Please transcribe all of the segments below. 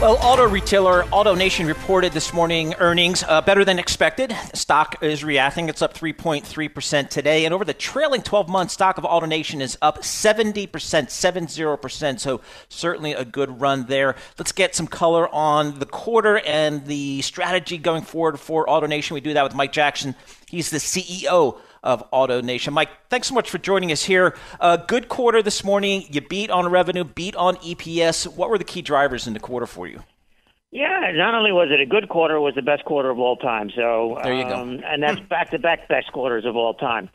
Well, auto retailer AutoNation reported this morning earnings uh, better than expected. Stock is reacting. It's up 3.3% today. And over the trailing 12 months, stock of AutoNation is up 70%, 70%. So certainly a good run there. Let's get some color on the quarter and the strategy going forward for AutoNation. We do that with Mike Jackson. He's the CEO of AutoNation. Mike, thanks so much for joining us here. Uh, good quarter this morning. You beat on revenue, beat on EPS. What were the key drivers in the quarter for you? Yeah, not only was it a good quarter, it was the best quarter of all time. So there you um, go. and that's back to back best quarters of all time.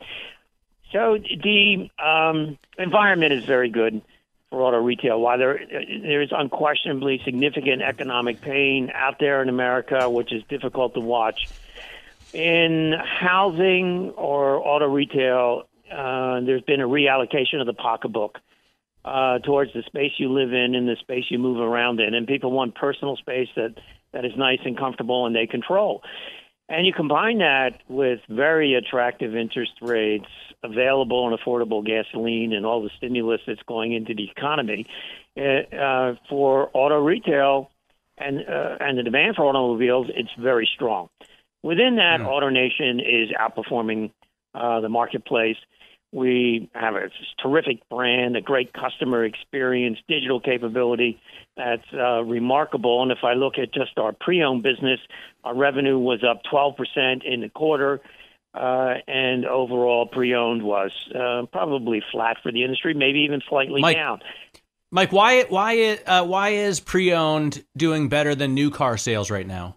So the um, environment is very good for auto retail. While there there is unquestionably significant economic pain out there in America, which is difficult to watch, in housing or auto retail, uh, there's been a reallocation of the pocketbook uh, towards the space you live in and the space you move around in, and people want personal space that that is nice and comfortable and they control. And you combine that with very attractive interest rates, available and affordable gasoline, and all the stimulus that's going into the economy uh, uh for auto retail and uh, and the demand for automobiles. It's very strong. Within that, mm. AutoNation is outperforming uh, the marketplace. We have a terrific brand, a great customer experience, digital capability that's uh, remarkable. And if I look at just our pre-owned business, our revenue was up 12% in the quarter. Uh, and overall, pre-owned was uh, probably flat for the industry, maybe even slightly Mike, down. Mike, why why uh, why is pre-owned doing better than new car sales right now?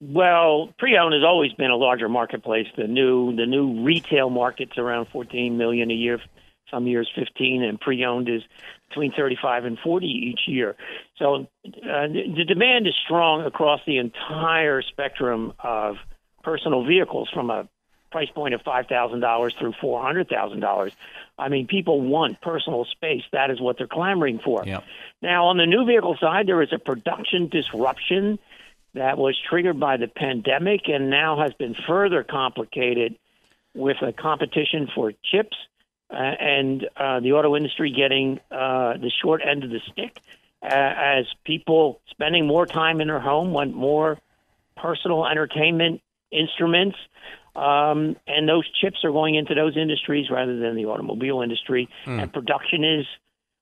Well, pre-owned has always been a larger marketplace. The new the new retail market's around 14 million a year, some years 15, and pre-owned is between 35 and 40 each year. So uh, the, demand is strong across the entire spectrum of personal vehicles, from a price point of five thousand dollars through four hundred thousand dollars. I mean, people want personal space. That is what they're clamoring for. Yep. Now, on the new vehicle side, there is a production disruption that was triggered by the pandemic and now has been further complicated with a competition for chips uh, and uh, the auto industry getting uh, the short end of the stick uh, as people spending more time in their home want more personal entertainment instruments. Um, and those chips are going into those industries rather than the automobile industry, mm. and production is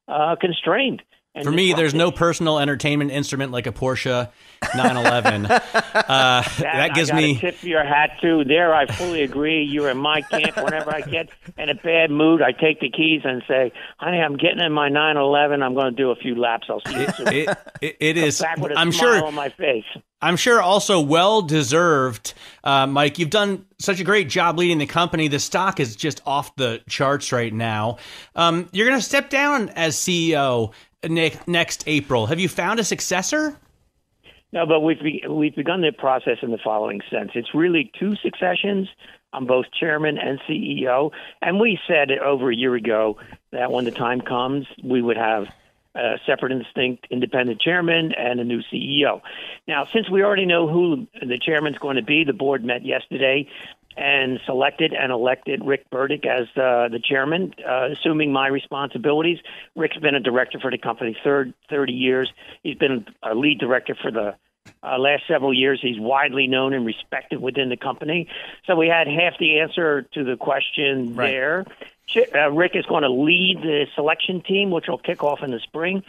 uh, constrained. For me, there's no personal entertainment instrument like a Porsche 911. uh, that, that, gives I me tip your hat to. There, I fully agree. You're in my camp. Whenever I get in a bad mood, I take the keys and say, "Honey, I'm getting in my 911. I'm going to do a few laps. I'll see you soon." It, it, it is. Back with a I'm sure on my face. I'm sure also well deserved. Uh, Mike, you've done such a great job leading the company. The stock is just off the charts right now. Um, you're going to step down as CEO next April. Have you found a successor? No, but we've be, we've begun the process in the following sense. It's really two successions. I'm both chairman and CEO, and we said over a year ago that when the time comes, we would have a separate and distinct independent chairman and a new CEO. Now, since we already know who the chairman's going to be, the board met yesterday and selected and elected Rick Burdick as uh, the chairman, uh, assuming my responsibilities. Rick's been a director for the company third 30 years. He's been a lead director for the uh, last several years. He's widely known and respected within the company. So we had half the answer to the question right. there. Uh, Rick is going to lead the selection team, which will kick off in the spring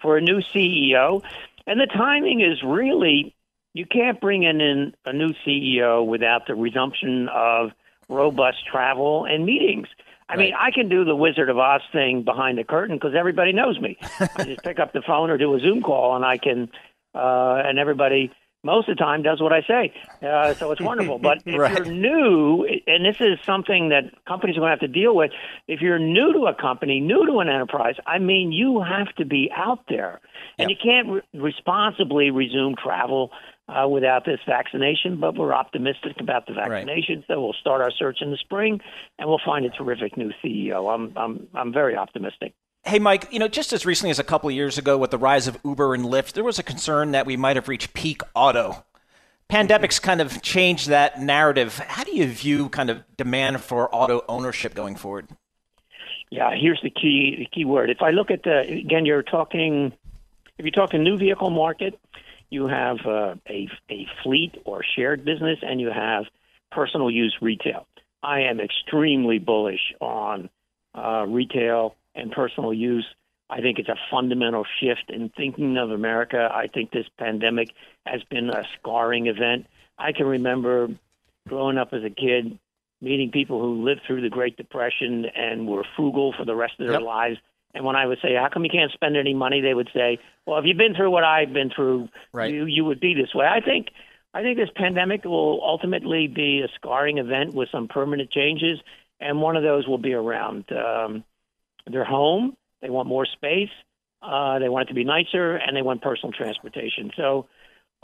for a new CEO. And the timing is really you can't bring in a new CEO without the resumption of robust travel and meetings. I mean, I can do the Wizard of Oz thing behind the curtain because everybody knows me. I just pick up the phone or do a Zoom call, and I can, uh, and everybody most of the time does what I say. Uh, so it's wonderful. But if Right. you're new, and this is something that companies are going to have to deal with, if you're new to a company, new to an enterprise, I mean, you have to be out there. And you can't re- responsibly resume travel uh, without this vaccination, but we're optimistic about the vaccination. So we'll start our search in the spring, and we'll find a terrific new CEO. I'm, I'm, I'm very optimistic. Hey, Mike, you know, just as recently as a couple of years ago with the rise of Uber and Lyft, there was a concern that we might have reached peak auto. Pandemics kind of changed that narrative. How do you view kind of demand for auto ownership going forward? Yeah, here's the key the key word. If I look at the again, you're talking if you're talking new vehicle market, you have uh, a a fleet or shared business, and you have personal use retail. I am extremely bullish on uh, retail and personal use. I think it's a fundamental shift in thinking of America. I think this pandemic has been a scarring event. I can remember growing up as a kid, meeting people who lived through the Great Depression and were frugal for the rest of their Yep. lives. And when I would say, "How come you can't spend any money?" they would say, "Well, if you've been through what I've been through, Right. you you would be this way." I think I think this pandemic will ultimately be a scarring event with some permanent changes, and one of those will be around um, their home. They want more space. Uh, they want it to be nicer, and they want personal transportation. So.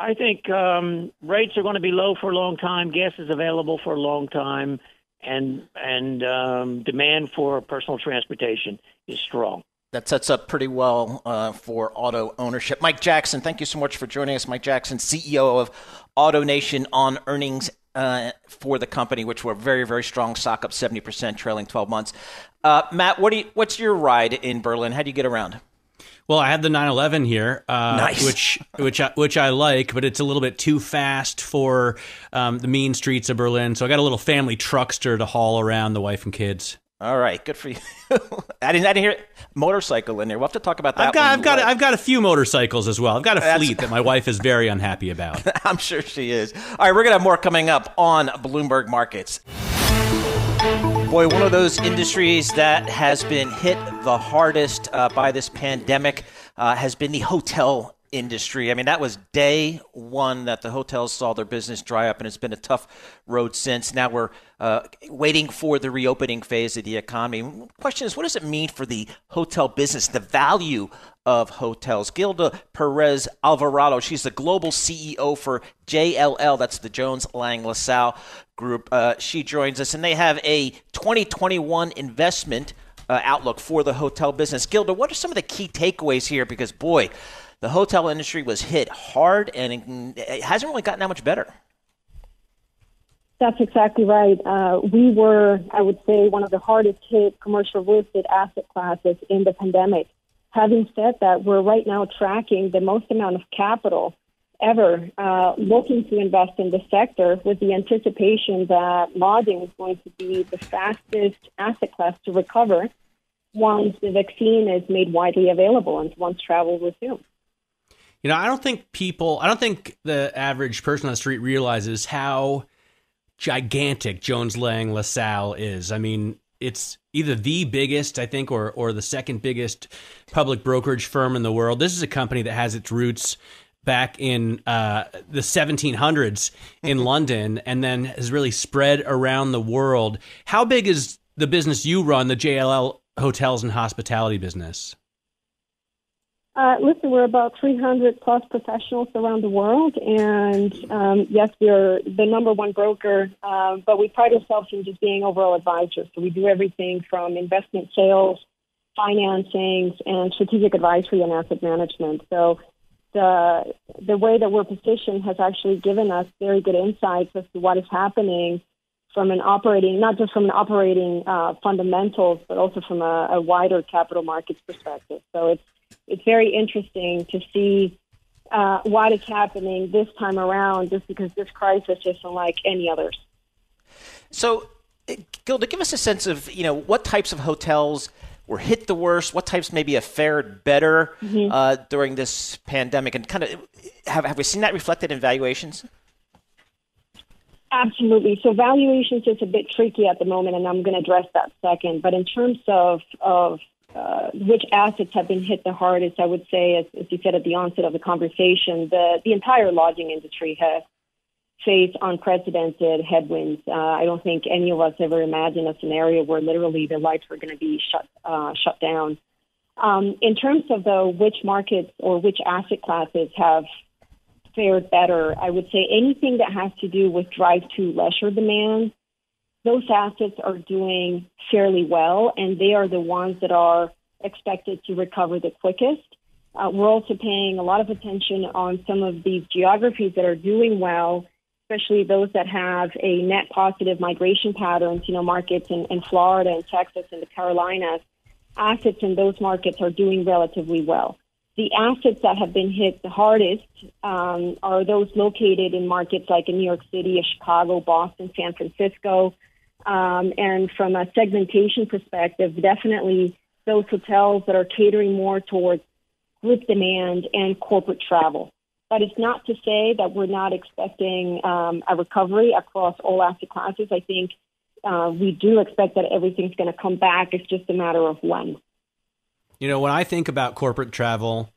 I think um, rates are going to be low for a long time. Gas is available for a long time, and and um, demand for personal transportation is strong. That sets up pretty well uh, for auto ownership. Mike Jackson, thank you so much for joining us. Mike Jackson, CEO of AutoNation on earnings uh, for the company, which were very, very strong, stock up 70% trailing 12 months. Uh, Matt, what do you, what's your ride in Berlin? How do you get around? Well, I have the 911 here, uh, Nice. which which I, which I like, but it's a little bit too fast for um, the mean streets of Berlin. So I got a little family truckster to haul around the wife and kids. All right, good for you. I didn't, I didn't hear motorcycle in there. We'll have to talk about that. I've got I've got like. I've got a few motorcycles as well. I've got a That's- fleet that my wife is very unhappy about. I'm sure she is. All right, we're going to have more coming up on Bloomberg Markets. Boy, one of those industries that has been hit the hardest uh, by this pandemic uh, has been the hotel industry. I mean, that was day one that the hotels saw their business dry up, and it's been a tough road since. Now we're uh, waiting for the reopening phase of the economy. Question is, what does it mean for the hotel business, the value of hotels? Gilda Perez Alvarado, she's the global CEO for JLL, that's the Jones Lang LaSalle Group. Uh, she joins us, and they have a 2021 investment uh, outlook for the hotel business. Gilda, what are some of the key takeaways here? Because, boy, the hotel industry was hit hard, and it hasn't really gotten that much better. That's exactly right. Uh, we were, I would say, one of the hardest hit commercial real estate asset classes in the pandemic. Having said that, we're right now tracking the most amount of capital ever uh, looking to invest in the sector with the anticipation that lodging is going to be the fastest asset class to recover once the vaccine is made widely available and once travel resumes. You know, I don't think people, I don't think the average person on the street realizes how gigantic Jones Lang LaSalle is. I mean, it's either the biggest, I think, or or the second biggest public brokerage firm in the world. This is a company that has its roots back in uh, the 1700s in London, and then has really spread around the world. How big is the business you run, the JLL Hotels and Hospitality business? Uh, listen, we're about 300 plus professionals around the world, and um, yes, we're the number one broker, uh, but we pride ourselves in just being overall advisors. So we do everything from investment sales, financings, and strategic advisory and asset management. So the the way that we're positioned has actually given us very good insights as to what is happening from an operating, not just from an operating uh, fundamentals, but also from a, a wider capital markets perspective. So it's it's very interesting to see uh, what is happening this time around, just because this crisis is unlike any others. So, uh, Gilda, give us a sense of you know what types of hotels were hit the worst, what types maybe have fared better uh, during this pandemic, and kind of have have we seen that reflected in valuations? Absolutely. So valuations is a bit tricky at the moment, and I'm going to address that second. But in terms of of uh, which assets have been hit the hardest, I would say, as, as you said at the onset of the conversation, the the entire lodging industry has faced unprecedented headwinds. Uh, I don't think any of us ever imagined a scenario where literally the lights were going to be shut uh, shut down. Um, in terms of though which markets or which asset classes have fared better, I would say anything that has to do with drive to leisure demand, those assets are doing fairly well, and they are the ones that are expected to recover the quickest. Uh, we're also paying a lot of attention on some of these geographies that are doing well, especially those that have a net positive migration patterns, you know, markets in, in Florida and Texas and the Carolinas. Assets in those markets are doing relatively well. The assets that have been hit the hardest um, are those located in markets like in New York City, Chicago, Boston, San Francisco. Um, and from a segmentation perspective, definitely those hotels that are catering more towards group demand and corporate travel. But it's not to say that we're not expecting um, a recovery across all asset classes. I think uh, we do expect that everything's going to come back. It's just a matter of when. You know, when I think about corporate travel,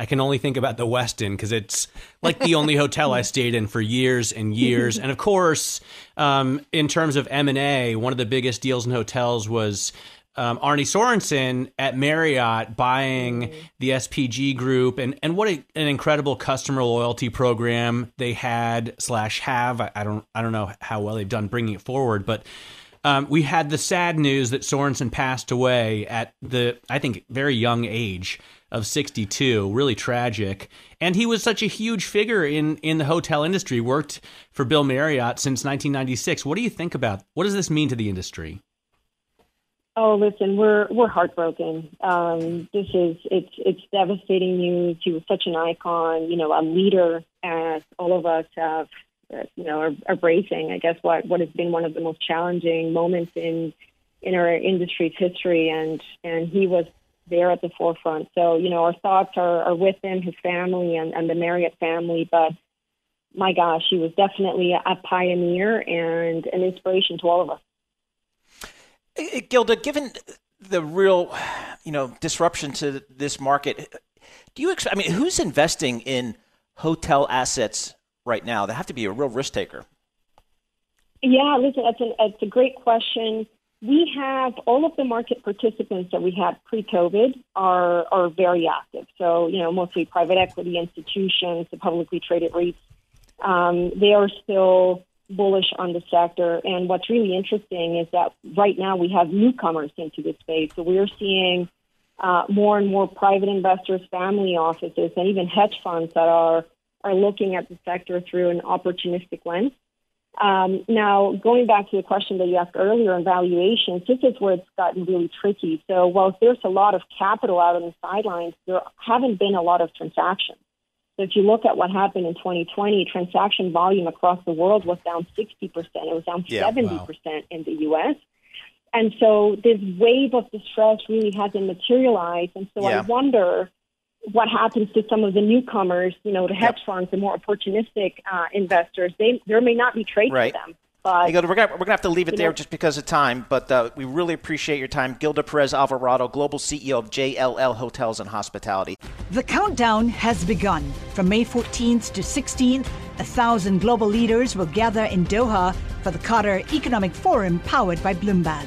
I can only think about the Westin because it's like the only hotel I stayed in for years and years. And of course, um, in terms of M and A, one of the biggest deals in hotels was um, Arne Sorenson at Marriott buying the SPG group, and and what a, an incredible customer loyalty program they had slash have. I, I don't I don't know how well they've done bringing it forward, but um, we had the sad news that Sorenson passed away at the, I think, very young age of 62. Really tragic. And he was such a huge figure in, in the hotel industry, worked for Bill Marriott since 1996. What do you think about, what does this mean to the industry? Oh, listen, we're we're heartbroken. Um, this is it's it's devastating news. He was such an icon, you know, a leader, as all of us have you know, are, are bracing. I guess what what has been one of the most challenging moments in in our industry's history, and and he was there at the forefront. So you know, our thoughts are, are with him, his family, and, and the Marriott family. But my gosh, he was definitely a pioneer and an inspiration to all of us. Gilda, given the real, you know, disruption to this market, do you? expect? I mean, who's investing in hotel assets right now? They have to be a real risk taker. Yeah, listen, that's, an, that's a great question. We have all of the market participants that we had pre-COVID are are very active. So you know, mostly private equity institutions, the publicly traded REITs. Um, they are still bullish on the sector. And what's really interesting is that right now we have newcomers into this space. So we are seeing uh, more and more private investors, family offices, and even hedge funds that are are looking at the sector through an opportunistic lens. Um, now, going back to the question that you asked earlier on valuations, this is where it's gotten really tricky. So, while there's a lot of capital out on the sidelines, there haven't been a lot of transactions. So, if you look at what happened in 2020, transaction volume across the world was down 60%. It was down yeah, 70% wow. in the U.S. And so, this wave of distress really hasn't materialized. And so, yeah. I wonder what happens to some of the newcomers, you know, the hedge yep. funds, the more opportunistic uh, investors. They there may not be trades right. for them. But, we're going to have to leave it there know, just because of time, but uh, we really appreciate your time. Gilda Perez Alvarado, Global CEO of JLL Hotels and Hospitality. The countdown has begun. From May 14th to 16th, a thousand global leaders will gather in Doha for the Qatar Economic Forum powered by Bloomberg.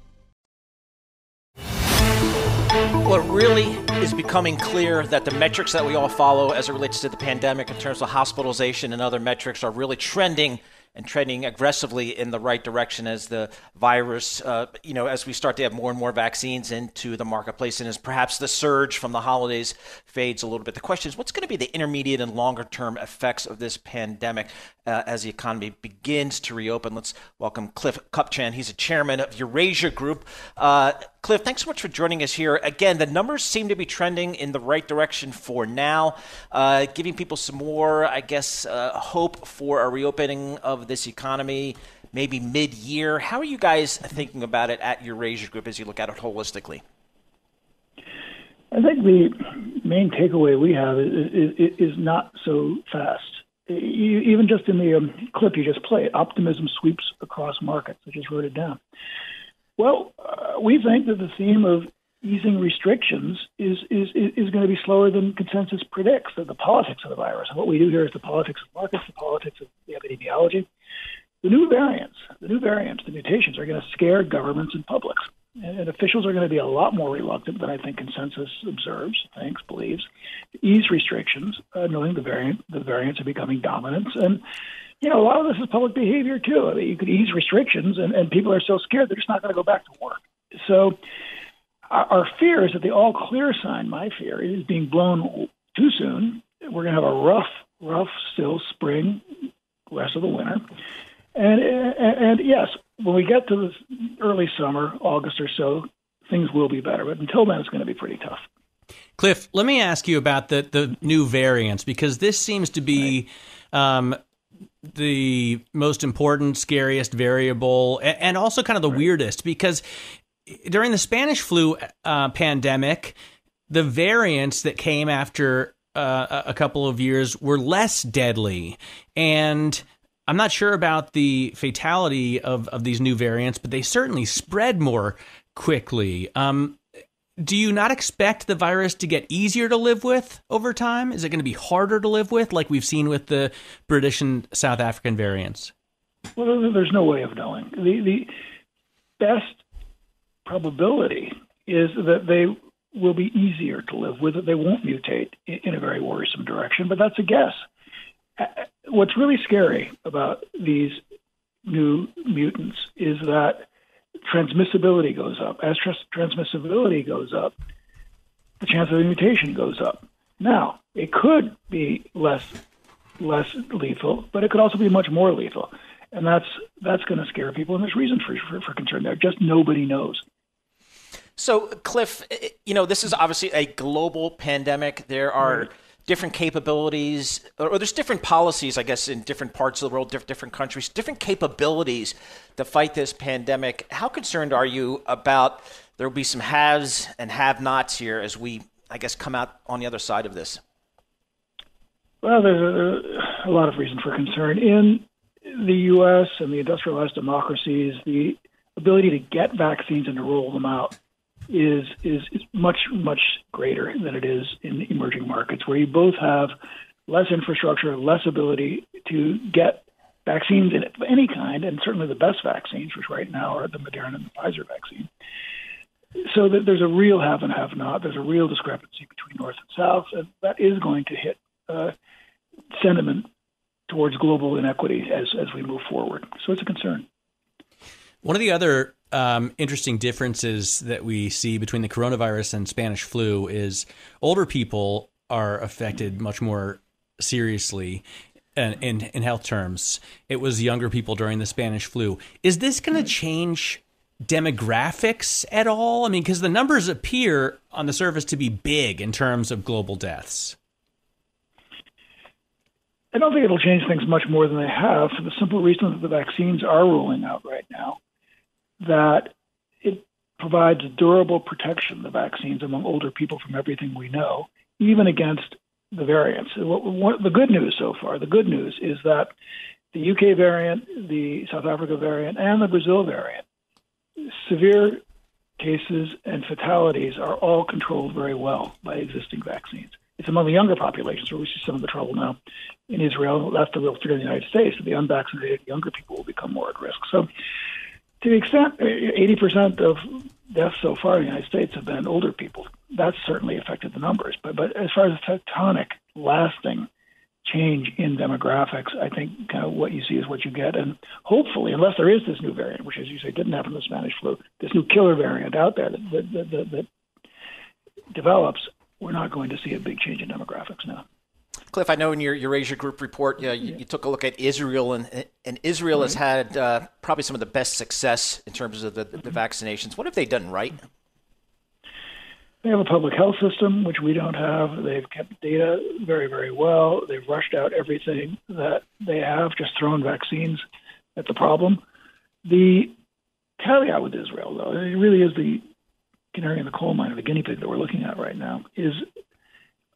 Well, it really is becoming clear that the metrics that we all follow as it relates to the pandemic in terms of hospitalization and other metrics are really trending and trending aggressively in the right direction as the virus, uh, you know, as we start to have more and more vaccines into the marketplace, and as perhaps the surge from the holidays fades a little bit. The question is, what's going to be the intermediate and longer term effects of this pandemic? Uh, as the economy begins to reopen. Let's welcome Cliff Kupchan. He's a chairman of Eurasia Group. Uh, Cliff, thanks so much for joining us here. Again, the numbers seem to be trending in the right direction for now, uh, giving people some more, I guess, uh, hope for a reopening of this economy maybe mid year. How are you guys thinking about it at Eurasia Group as you look at it holistically? I think the main takeaway we have is, is, is not so fast. Even just in the um, clip you just played, optimism sweeps across markets. I just wrote it down. Well, uh, we think that the theme of easing restrictions is, is, is going to be slower than consensus predicts. That the politics of the virus, and what we do here is the politics of markets, the politics of the epidemiology. The new variants, the new variants, the mutations are going to scare governments and publics. And officials are going to be a lot more reluctant than I think consensus observes, thinks, believes, ease restrictions, uh, knowing the variant, the variants are becoming dominant. And you know, a lot of this is public behavior too. I mean, you could ease restrictions, and, and people are so scared they're just not going to go back to work. So, our, our fear is that the all clear sign. My fear is being blown too soon. We're going to have a rough, rough, still spring, rest of the winter, and and, and yes, when we get to the early summer, August or so, things will be better. But until then, it's going to be pretty tough. Cliff, let me ask you about the the new variants because this seems to be. Right. Um, the most important, scariest variable, and also kind of the right. weirdest because during the Spanish flu uh, pandemic, the variants that came after uh, a couple of years were less deadly. And I'm not sure about the fatality of, of these new variants, but they certainly spread more quickly. Um, do you not expect the virus to get easier to live with over time? Is it going to be harder to live with, like we've seen with the British and South African variants? Well, there's no way of knowing. The, the best probability is that they will be easier to live with, that they won't mutate in a very worrisome direction, but that's a guess Uh, what's really scary about these new mutants is that transmissibility goes up. As tr- transmissibility goes up, the chance of a mutation goes up. Now, it could be less less lethal, but it could also be much more lethal, and that's that's going to scare people. And there's reason for, for, for concern there. Just nobody knows. So, Cliff, you know, this is obviously a global pandemic. There are right different capabilities, or there's different policies, I guess, in different parts of the world, different countries, different capabilities to fight this pandemic. How concerned are you about there will be some haves and have-nots here as we, I guess, come out on the other side of this? Well, there's a, a lot of reason for concern. In the U.S. and the industrialized democracies, the ability to get vaccines and to roll them out is, is is much much greater than it is in emerging markets, where you both have less infrastructure, less ability to get vaccines of any kind, and certainly the best vaccines, which right now are the Moderna and the Pfizer vaccine. So that there's a real have and have not. There's a real discrepancy between North and South, and that is going to hit uh, sentiment towards global inequity as as we move forward. So it's a concern. One of the other um, interesting differences that we see between the coronavirus and Spanish flu is older people are affected much more seriously in, in, in health terms. It was younger people during the Spanish flu. Is this going to change demographics at all? I mean, because the numbers appear on the surface to be big in terms of global deaths. I don't think it'll change things much more than they have for the simple reason that the vaccines are rolling out right now that it provides durable protection, the vaccines, among older people from everything we know, even against the variants. What, the good news so far, the good news is that the UK variant, the South Africa variant, and the Brazil variant, severe cases and fatalities are all controlled very well by existing vaccines. It's among the younger populations where we see some of the trouble now in Israel. That's the real fear in the United States. That the unvaccinated younger people will become more at risk. So to the extent eh, 80% of deaths so far in the United States have been older people, that's certainly affected the numbers. But, but as far as tectonic, lasting change in demographics, I think kind of what you see is what you get. And hopefully, unless there is this new variant, which, as you say, didn't happen in the Spanish flu, this new killer variant out there that, that, that, that develops, we're not going to see a big change in demographics now. Cliff, I know in your Eurasia Group report, you, you took a look at Israel, and, and Israel has had uh, probably some of the best success in terms of the, the vaccinations. What have they done right? They have a public health system, which we don't have. They've kept data very, very well. They've rushed out everything that they have, just thrown vaccines at the problem. The caveat with Israel, though, it really is the canary in the coal mine, or the guinea pig that we're looking at right now, is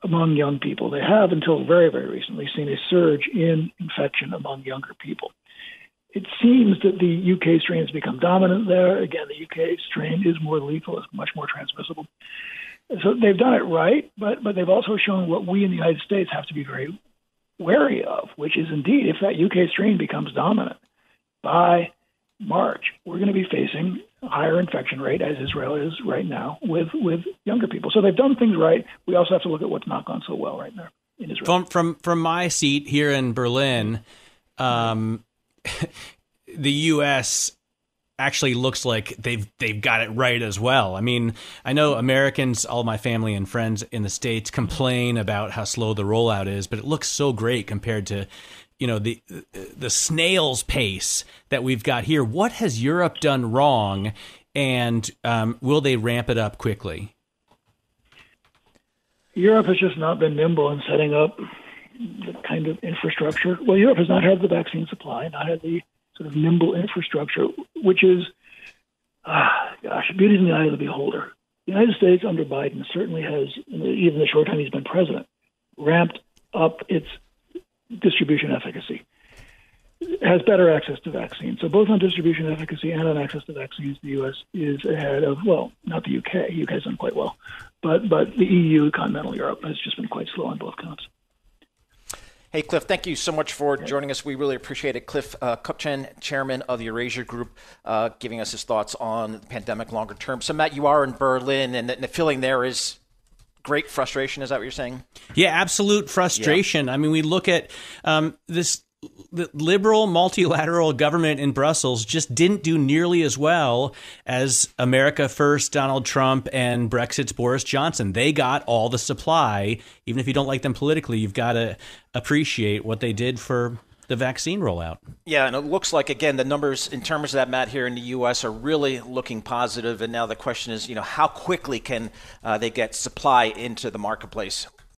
among young people. They have, until very, very recently, seen a surge in infection among younger people. It seems that the UK strain has become dominant there. Again, the UK strain is more lethal, it's much more transmissible. So they've done it right, but but they've also shown what we in the United States have to be very wary of, which is indeed if that UK strain becomes dominant by March, we're going to be facing higher infection rate, as Israel is right now, with with younger people. So they've done things right. We also have to look at what's not gone so well right there in Israel. From from from my seat here in Berlin, um, the U.S. actually looks like they've they've got it right as well. I mean, I know Americans, all my family and friends in the states complain about how slow the rollout is, but it looks so great compared to you know the the snail's pace that we've got here. What has Europe done wrong, and um, will they ramp it up quickly? Europe has just not been nimble in setting up the kind of infrastructure. Well, Europe has not had the vaccine supply, not had the sort of nimble infrastructure, which is, ah, gosh, beauty in the eye of the beholder. The United States under Biden certainly has, even the short time he's been president, ramped up its distribution efficacy has better access to vaccines. So both on distribution efficacy and on access to vaccines, the U.S. is ahead of well, not the U.K. U.K. has done quite well, but but the EU, continental Europe, has just been quite slow on both counts. Hey, Cliff, thank you so much for joining us. We really appreciate it. Cliff uh, Kupchan, chairman of the Eurasia Group, uh, giving us his thoughts on the pandemic longer term. So, Matt, you are in Berlin, and the feeling there is great frustration. Is that what you're saying? Yeah, absolute frustration. Yeah. I mean, we look at um, this the liberal multilateral government in Brussels just didn't do nearly as well as America First Donald Trump and Brexit's Boris Johnson. They got all the supply. Even if you don't like them politically, you've got to appreciate what they did for the vaccine rollout. Yeah, and it looks like again the numbers in terms of that, Matt, here in the U.S. are really looking positive. And now the question is, you know, how quickly can uh, they get supply into the marketplace?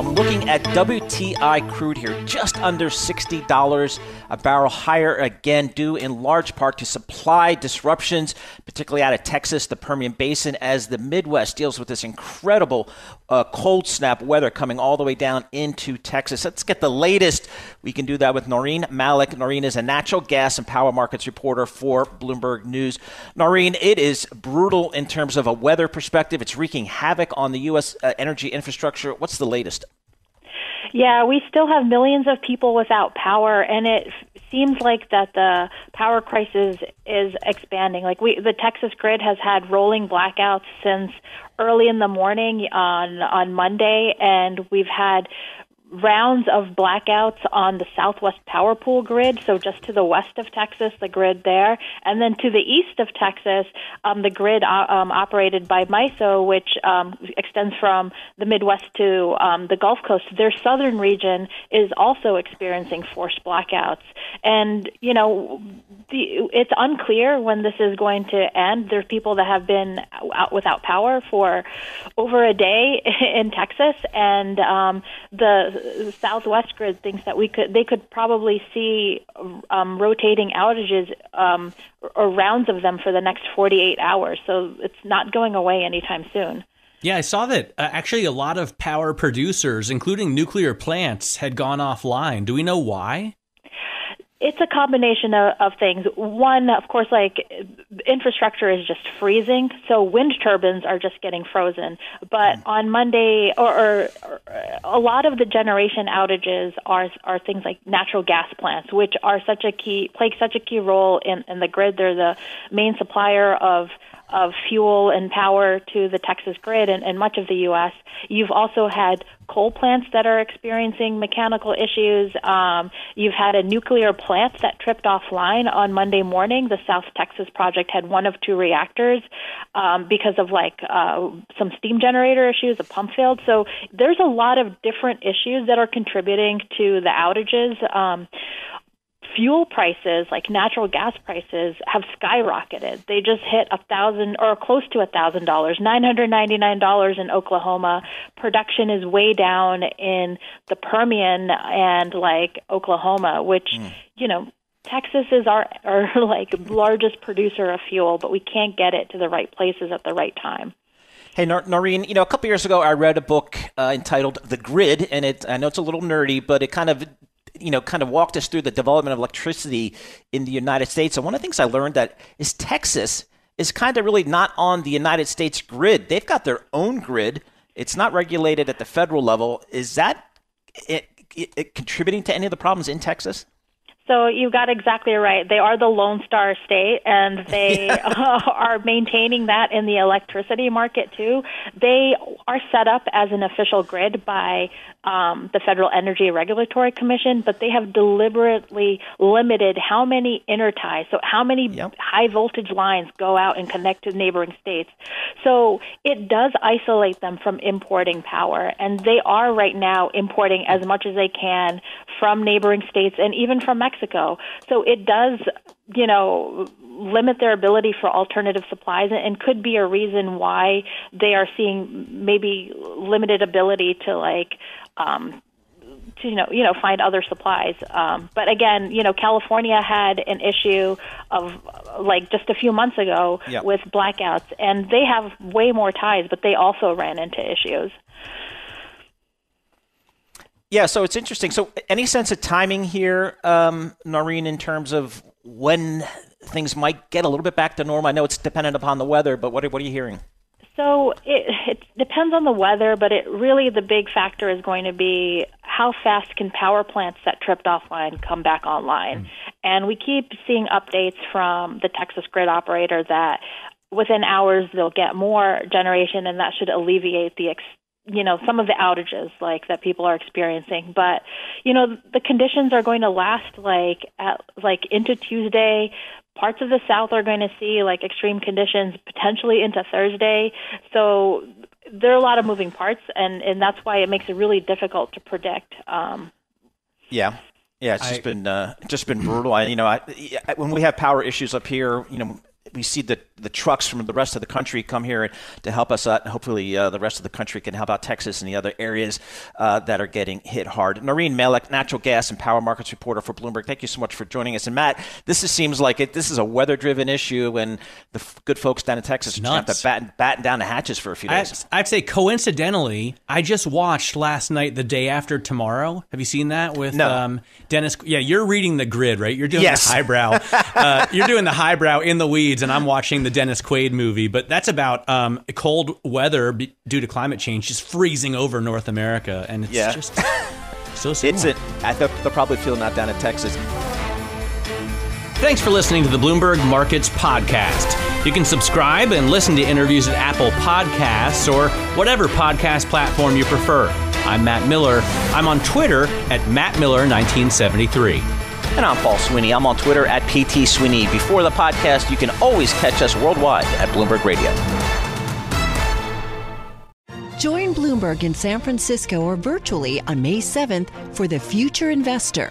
I'm looking at WTI crude here, just under $60 a barrel higher again, due in large part to supply disruptions, particularly out of Texas, the Permian Basin, as the Midwest deals with this incredible uh, cold snap weather coming all the way down into Texas. Let's get the latest. We can do that with Naureen Malik. Naureen is a natural gas and power markets reporter for Bloomberg News. Naureen, it is brutal in terms of a weather perspective. It's wreaking havoc on the U.S. Uh, energy infrastructure. What's the latest? Yeah, we still have millions of people without power, and it seems like that the power crisis is expanding. Like we, the Texas grid has had rolling blackouts since early in the morning on on Monday, and we've had rounds of blackouts on the Southwest Power Pool grid, so just to the west of Texas, the grid there, and then to the east of Texas, um, the grid uh, um, operated by MISO, which um, extends from the Midwest to um, the Gulf Coast. Their southern region is also experiencing forced blackouts, and you know, the, it's unclear when this is going to end. There's people that have been out without power for over a day in Texas, and um, the the Southwest grid thinks that we could they could probably see um, rotating outages um, or rounds of them for the next 48 hours. So it's not going away anytime soon. Yeah, I saw that uh, actually a lot of power producers, including nuclear plants, had gone offline. Do we know why? It's a combination of, of things. One, of course, like infrastructure is just freezing. So wind turbines are just getting frozen. But mm. on Monday, or, or, or, a lot of the generation outages are are things like natural gas plants, which are such a key play such a key role in, in the grid. They're the main supplier of of fuel and power to the Texas grid and, and much of the U.S. You've also had coal plants that are experiencing mechanical issues. Um, you've had a nuclear plant that tripped offline on Monday morning. The South Texas project had one of two reactors um, because of like uh, some steam generator issues, a pump failed. So there's a lot of different issues that are contributing to the outages. Um, fuel prices, like natural gas prices, have skyrocketed. They just hit a thousand or close to a thousand dollars, nine hundred ninety nine dollars in Oklahoma. Production is way down in the Permian and like Oklahoma, which mm. you know Texas is our our like largest producer of fuel, but we can't get it to the right places at the right time. Hey, Naureen, you know, a couple years ago, I read a book uh, entitled "The Grid," and it I know it's a little nerdy, but it kind of you know, kind of walked us through the development of electricity in the United States. And one of the things I learned that is Texas is kind of really not on the United States grid. They've got their own grid. It's not regulated at the federal level. Is that it, it, it contributing to any of the problems in Texas? So you got exactly right. They are the Lone Star state, and they uh, are maintaining that in the electricity market too. They are set up as an official grid by um, the Federal Energy Regulatory Commission, but they have deliberately limited how many interties, so how many yep. high voltage lines go out and connect to neighboring states. So it does isolate them from importing power, and they are right now importing as much as they can from neighboring states and even from Mexico. So it does, you know, limit their ability for alternative supplies and could be a reason why they are seeing maybe limited ability to like um, to you know you know find other supplies. Um, but again, you know California had an issue of like just a few months ago yep. with blackouts, and they have way more ties, but they also ran into issues. Yeah, so it's interesting. So, any sense of timing here, um, Naureen, in terms of when things might get a little bit back to normal? I know it's dependent upon the weather, but what are, what are you hearing? So it, it depends on the weather, but it really the big factor is going to be how fast can power plants that tripped offline come back online. Mm. And we keep seeing updates from the Texas grid operator that within hours they'll get more generation, and that should alleviate the ex- you know some of the outages like that people are experiencing. But you know the conditions are going to last like at like into tuesday. Parts of the south are going to see like extreme conditions potentially into thursday. So there are a lot of moving parts and and that's why it makes it really difficult to predict um yeah. Yeah, it's just I, been uh, just been brutal. I, you know, I, when we have power issues up here, you know, we see the the trucks from the rest of the country come here to help us out. And hopefully, uh, the rest of the country can help out Texas and the other areas uh, that are getting hit hard. Naureen Malik, natural gas and power markets reporter for Bloomberg. Thank you so much for joining us. And Matt, this is, seems like it. This is a weather driven issue, and the f- good folks down in Texas are have to batten, batten, down the hatches for a few days. I, I'd say coincidentally, I just watched last night the day after tomorrow. Have you seen that with no. um, Dennis? Yeah, you're reading the grid, right? You're doing yes. the highbrow. uh, you're doing the highbrow in the weeds, and I'm watching the Dennis Quaid movie, but that's about um, cold weather be- due to climate change just freezing over North America, and it's yeah. just so similar. It's it. They'll probably feel that down in Texas. Thanks for listening to the Bloomberg Markets Podcast. You can subscribe and listen to interviews at Apple Podcasts or whatever podcast platform you prefer. I'm Matt Miller. I'm on Twitter at Matt Miller 1973. And I'm Paul Sweeney. I'm on Twitter at PT Sweeney. Before the podcast, you can always catch us worldwide at Bloomberg Radio. Join Bloomberg in San Francisco or virtually on May 7th for the Future Investor